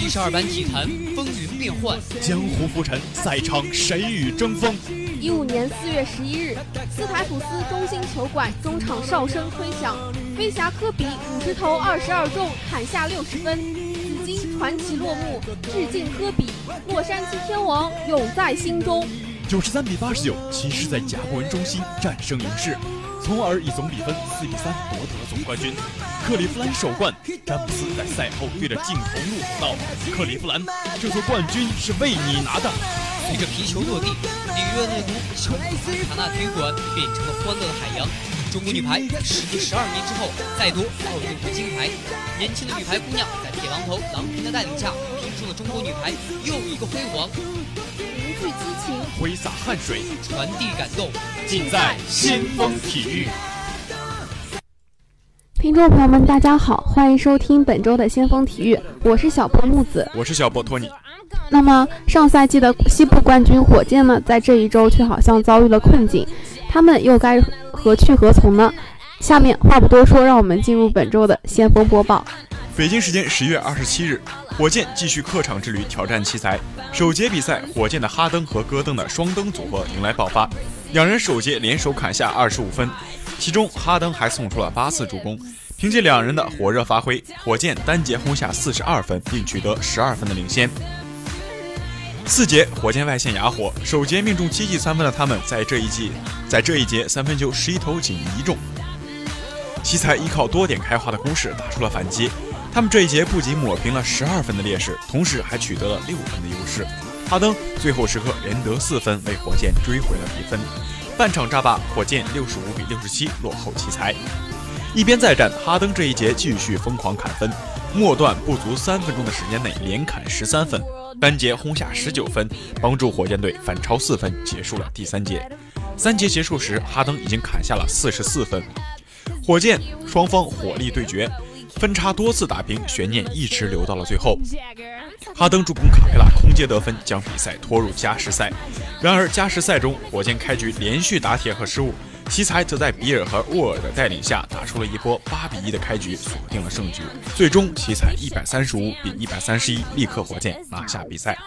七十二班体坛风云变幻，江湖浮沉，赛场谁与争锋？一五年四月十一日，斯台普斯中心球馆中场哨声吹响，飞侠科比五十投二十二中，砍下六十分，紫金传奇落幕，致敬科比，洛杉矶天王永在心中。九十三比八十九，骑士在甲骨文中心战胜勇士。从而以总比分四比三夺得了总冠军。克利夫兰首冠，詹姆斯在赛后对着镜头怒吼道：“克利夫兰，这座冠军是为你拿的。”随着皮球落地，里约热内卢圣卡纳体育馆变成了欢乐的海洋。中国女排时隔十二年之后再夺奥运会金牌，年轻的女排姑娘在铁榔头郎平的带领下，拼出了中国女排又一个辉煌。挥洒汗水，传递感动，尽在先锋体育。听众朋友们，大家好，欢迎收听本周的先锋体育，我是小波木子，我是小波托尼。那么上赛季的西部冠军火箭呢，在这一周却好像遭遇了困境，他们又该何去何从呢？下面话不多说，让我们进入本周的先锋播报。北京时间十月二十七日，火箭继续客场之旅挑战奇才。首节比赛，火箭的哈登和戈登的双登组合迎来爆发，两人首节联手砍下二十五分，其中哈登还送出了八次助攻。凭借两人的火热发挥，火箭单节轰下四十二分，并取得十二分的领先。四节，火箭外线哑火，首节命中七记三分的他们，在这一季，在这一节三分球十一投仅一中。奇才依靠多点开花的攻势打出了反击。他们这一节不仅抹平了十二分的劣势，同时还取得了六分的优势。哈登最后时刻连得四分，为火箭追回了比分。半场战罢，火箭六十五比六十七落后奇才。一边再战，哈登这一节继续疯狂砍分，末段不足三分钟的时间内连砍十三分，单节轰下十九分，帮助火箭队反超四分，结束了第三节。三节结束时，哈登已经砍下了四十四分。火箭双方火力对决。分差多次打平，悬念一直留到了最后。哈登助攻卡佩拉空接得分，将比赛拖入加时赛。然而加时赛中，火箭开局连续打铁和失误，奇才则在比尔和沃尔的带领下打出了一波八比一的开局，锁定了胜局。最终奇才一百三十五比一百三十一力克火箭，拿下比赛。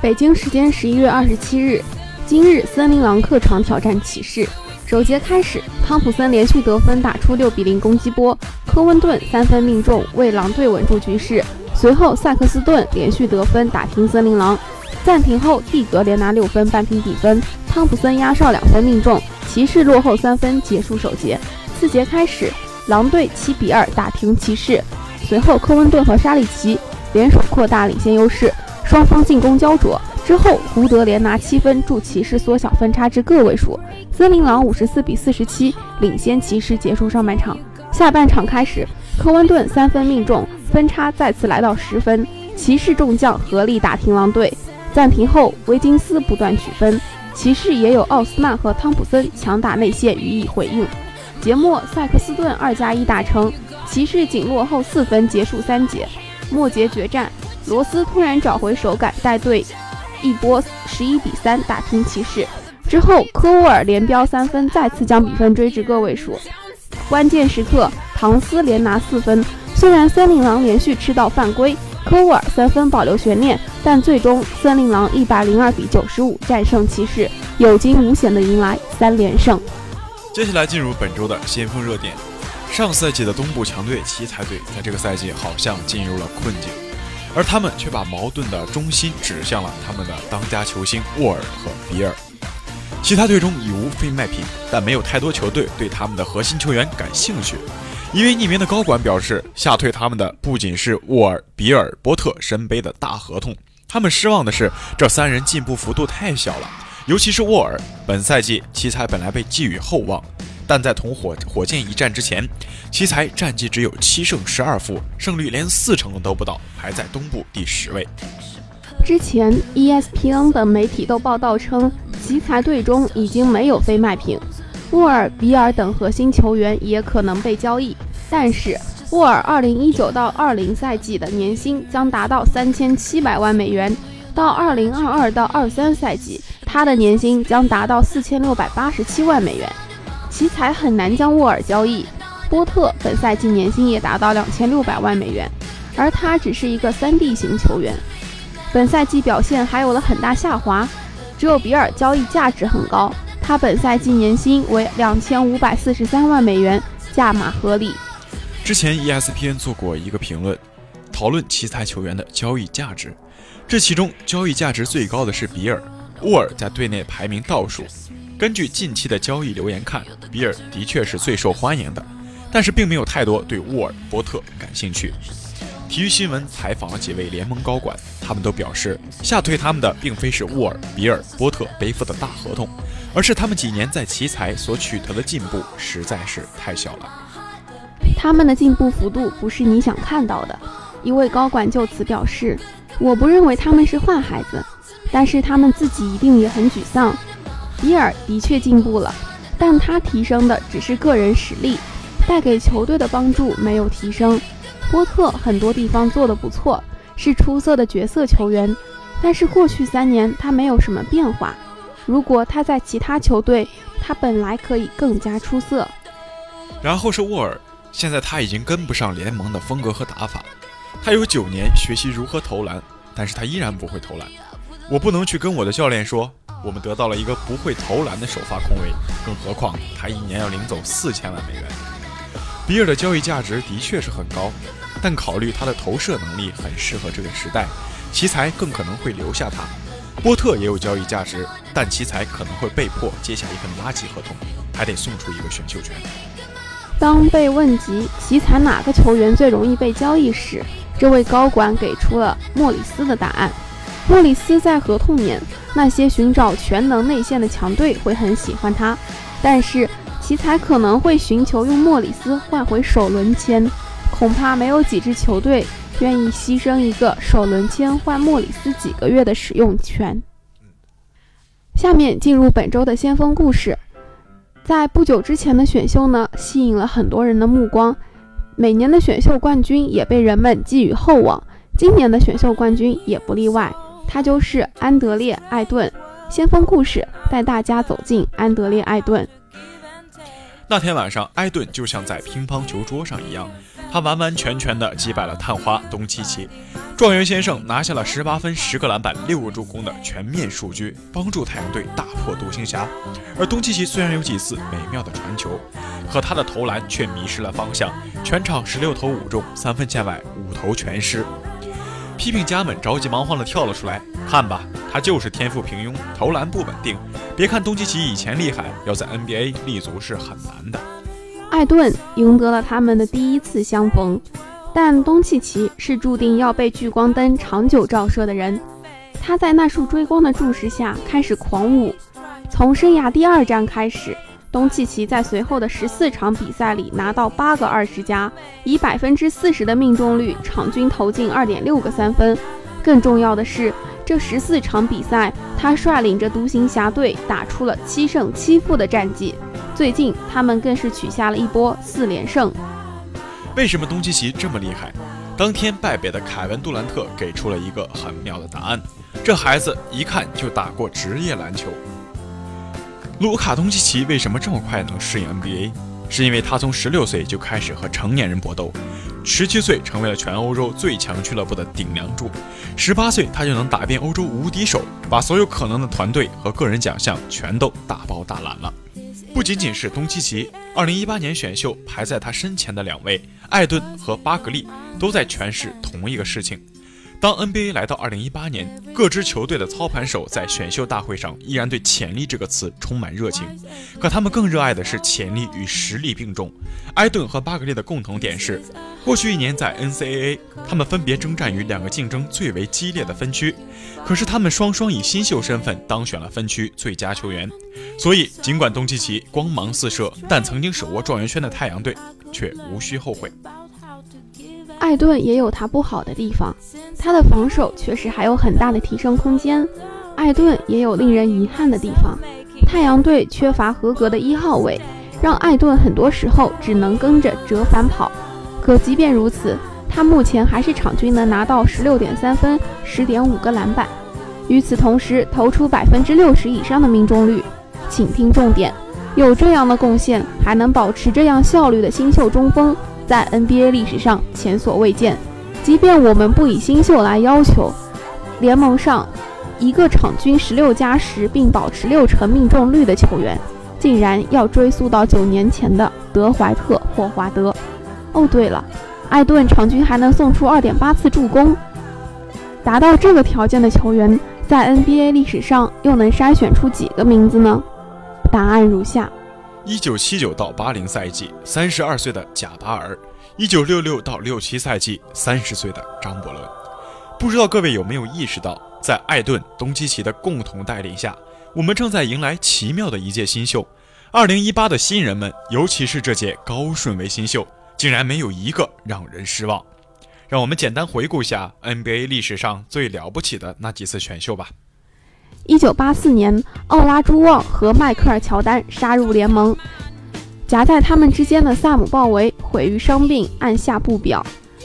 北京时间十一月二十七日，今日森林狼客场挑战骑士。首节开始，汤普森连续得分，打出六比零攻击波。科温顿三分命中，为狼队稳住局势。随后，萨克斯顿连续得分，打平森林狼。暂停后，蒂格连拿六分扳平比分。汤普森压哨两分命中，骑士落后三分，结束首节。次节开始，狼队七比二打平骑士。随后，科温顿和沙利奇联手扩大领先优势，双方进攻焦灼。之后，胡德连拿七分，助骑士缩小分差至个位数。森林狼五十四比四十七领先骑士，结束上半场。下半场开始，科温顿三分命中，分差再次来到十分。骑士众将合力打平狼队。暂停后，维金斯不断取分，骑士也有奥斯曼和汤普森强打内线予以回应。节末，塞克斯顿二加一打成，骑士仅落后四分结束三节。末节决战，罗斯突然找回手感，带队。一波十一比三打平骑士之后，科沃尔连飙三分，再次将比分追至个位数。关键时刻，唐斯连拿四分。虽然森林狼连续吃到犯规，科沃尔三分保留悬念，但最终森林狼一百零二比九十五战胜骑士，有惊无险的迎来三连胜。接下来进入本周的先锋热点。上赛季的东部强队奇才队，在这个赛季好像进入了困境。而他们却把矛盾的中心指向了他们的当家球星沃尔和比尔。其他队中已无非卖品，但没有太多球队对他们的核心球员感兴趣。一位匿名的高管表示，吓退他们的不仅是沃尔、比尔、波特身背的大合同，他们失望的是这三人进步幅度太小了，尤其是沃尔。本赛季奇才本来被寄予厚望。但在同火火箭一战之前，奇才战绩只有七胜十二负，胜率连四成都不到，排在东部第十位。之前 ESPN 等媒体都报道称，奇才队中已经没有非卖品，沃尔、比尔等核心球员也可能被交易。但是，沃尔二零一九到二零赛季的年薪将达到三千七百万美元，到二零二二到二三赛季，他的年薪将达到四千六百八十七万美元。奇才很难将沃尔交易，波特本赛季年薪也达到两千六百万美元，而他只是一个三 D 型球员。本赛季表现还有了很大下滑，只有比尔交易价值很高，他本赛季年薪为两千五百四十三万美元，价码合理。之前 ESPN 做过一个评论，讨论奇才球员的交易价值，这其中交易价值最高的是比尔，沃尔在队内排名倒数。根据近期的交易留言看，比尔的确是最受欢迎的，但是并没有太多对沃尔、波特感兴趣。体育新闻采访了几位联盟高管，他们都表示，吓退他们的并非是沃尔、比尔、波特背负的大合同，而是他们几年在奇才所取得的进步实在是太小了。他们的进步幅度不是你想看到的。一位高管就此表示：“我不认为他们是坏孩子，但是他们自己一定也很沮丧。”比尔的确进步了，但他提升的只是个人实力，带给球队的帮助没有提升。波特很多地方做得不错，是出色的角色球员，但是过去三年他没有什么变化。如果他在其他球队，他本来可以更加出色。然后是沃尔，现在他已经跟不上联盟的风格和打法。他有九年学习如何投篮，但是他依然不会投篮。我不能去跟我的教练说。我们得到了一个不会投篮的首发控卫，更何况他一年要领走四千万美元。比尔的交易价值的确是很高，但考虑他的投射能力很适合这个时代，奇才更可能会留下他。波特也有交易价值，但奇才可能会被迫接下一份垃圾合同，还得送出一个选秀权。当被问及奇才哪个球员最容易被交易时，这位高管给出了莫里斯的答案。莫里斯在合同年，那些寻找全能内线的强队会很喜欢他，但是奇才可能会寻求用莫里斯换回首轮签，恐怕没有几支球队愿意牺牲一个首轮签换莫里斯几个月的使用权。下面进入本周的先锋故事，在不久之前的选秀呢，吸引了很多人的目光，每年的选秀冠军也被人们寄予厚望，今年的选秀冠军也不例外。他就是安德烈·艾顿。先锋故事带大家走进安德烈·艾顿。那天晚上，艾顿就像在乒乓球桌上一样，他完完全全地击败了探花东契奇。状元先生拿下了十八分、十个篮板、六个助攻的全面数据，帮助太阳队打破独行侠。而东契奇虽然有几次美妙的传球，可他的投篮却迷失了方向，全场十六投五中，三分线外五投全失。批评家们着急忙慌地跳了出来，看吧，他就是天赋平庸，投篮不稳定。别看东契奇以前厉害，要在 NBA 立足是很难的。艾顿赢得了他们的第一次相逢，但东契奇是注定要被聚光灯长久照射的人。他在那束追光的注视下开始狂舞。从生涯第二战开始。东契奇在随后的十四场比赛里拿到八个二十加，以百分之四十的命中率，场均投进二点六个三分。更重要的是，这十四场比赛，他率领着独行侠队打出了七胜七负的战绩。最近，他们更是取下了一波四连胜。为什么东契奇这么厉害？当天败北的凯文杜兰特给出了一个很妙的答案：这孩子一看就打过职业篮球。卢卡·东契奇为什么这么快能适应 NBA？是因为他从十六岁就开始和成年人搏斗，十七岁成为了全欧洲最强俱乐部的顶梁柱，十八岁他就能打遍欧洲无敌手，把所有可能的团队和个人奖项全都大包大揽了。不仅仅是东契奇，二零一八年选秀排在他身前的两位艾顿和巴格利都在诠释同一个事情。当 NBA 来到2018年，各支球队的操盘手在选秀大会上依然对“潜力”这个词充满热情，可他们更热爱的是潜力与实力并重。埃顿和巴格利的共同点是，过去一年在 NCAA，他们分别征战于两个竞争最为激烈的分区，可是他们双双以新秀身份当选了分区最佳球员。所以，尽管东契奇光芒四射，但曾经手握状元圈的太阳队却无需后悔。艾顿也有他不好的地方，他的防守确实还有很大的提升空间。艾顿也有令人遗憾的地方，太阳队缺乏合格的一号位，让艾顿很多时候只能跟着折返跑。可即便如此，他目前还是场均能拿到十六点三分、十点五个篮板，与此同时投出百分之六十以上的命中率。请听重点：有这样的贡献，还能保持这样效率的新秀中锋。在 NBA 历史上前所未见，即便我们不以新秀来要求，联盟上一个场均十六加十并保持六成命中率的球员，竟然要追溯到九年前的德怀特·霍华德。哦，对了，艾顿场均还能送出二点八次助攻。达到这个条件的球员，在 NBA 历史上又能筛选出几个名字呢？答案如下：一九七九到八零赛季，三十二岁的贾巴尔；一九六六到六七赛季，三十岁的张伯伦。不知道各位有没有意识到，在艾顿、东契奇的共同带领下，我们正在迎来奇妙的一届新秀。二零一八的新人们，尤其是这届高顺位新秀，竟然没有一个让人失望。让我们简单回顾一下 NBA 历史上最了不起的那几次选秀吧。一九八四年，奥拉朱旺和迈克尔乔丹杀入联盟，夹在他们之间的萨姆鲍维毁于伤病，按下不表。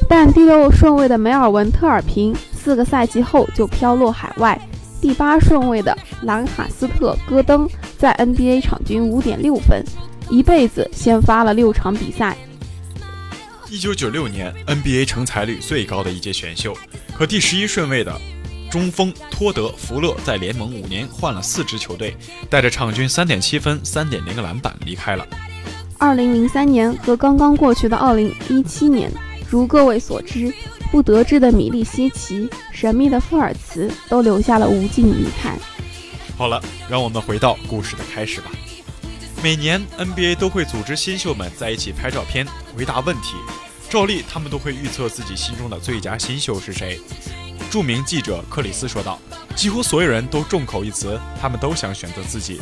但第六顺位的梅尔文特尔平四个赛季后就飘落海外。第八顺位的兰卡斯特戈登在 NBA 场均五点六分，一辈子先发了六场比赛。一九九六年 NBA 成才率最高的一届选秀，可第十一顺位的中锋托德·福勒在联盟五年换了四支球队，带着场均三点七分、三点零个篮板离开了。二零零三年和刚刚过去的二零一七年，如各位所知，不得志的米利西奇、神秘的富尔茨都留下了无尽遗憾。好了，让我们回到故事的开始吧。每年 NBA 都会组织新秀们在一起拍照片，回答问题。照例，他们都会预测自己心中的最佳新秀是谁。著名记者克里斯说道：“几乎所有人都众口一词，他们都想选择自己。”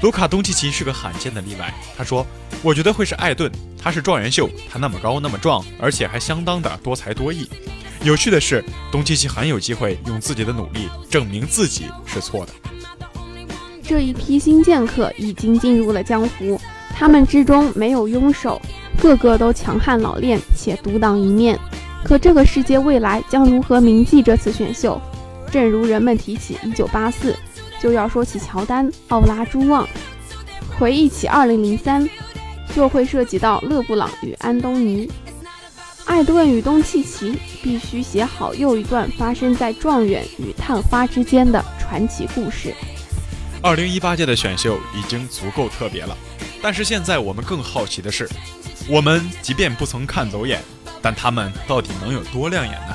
卢卡·东契奇是个罕见的例外。他说：“我觉得会是艾顿，他是状元秀，他那么高那么壮，而且还相当的多才多艺。有趣的是，东契奇很有机会用自己的努力证明自己是错的。”这一批新剑客已经进入了江湖，他们之中没有庸手，个个都强悍老练且独当一面。可这个世界未来将如何铭记这次选秀？正如人们提起1984，就要说起乔丹、奥拉朱旺；回忆起2003，就会涉及到勒布朗与安东尼。艾顿与东契奇必须写好又一段发生在状元与探花之间的传奇故事。二零一八届的选秀已经足够特别了，但是现在我们更好奇的是，我们即便不曾看走眼，但他们到底能有多亮眼呢？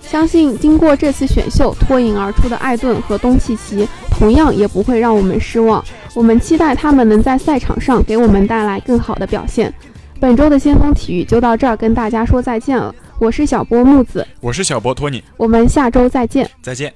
相信经过这次选秀脱颖而出的艾顿和东契奇，同样也不会让我们失望。我们期待他们能在赛场上给我们带来更好的表现。本周的先锋体育就到这儿，跟大家说再见了。我是小波木子，我是小波托尼，我们下周再见，再见。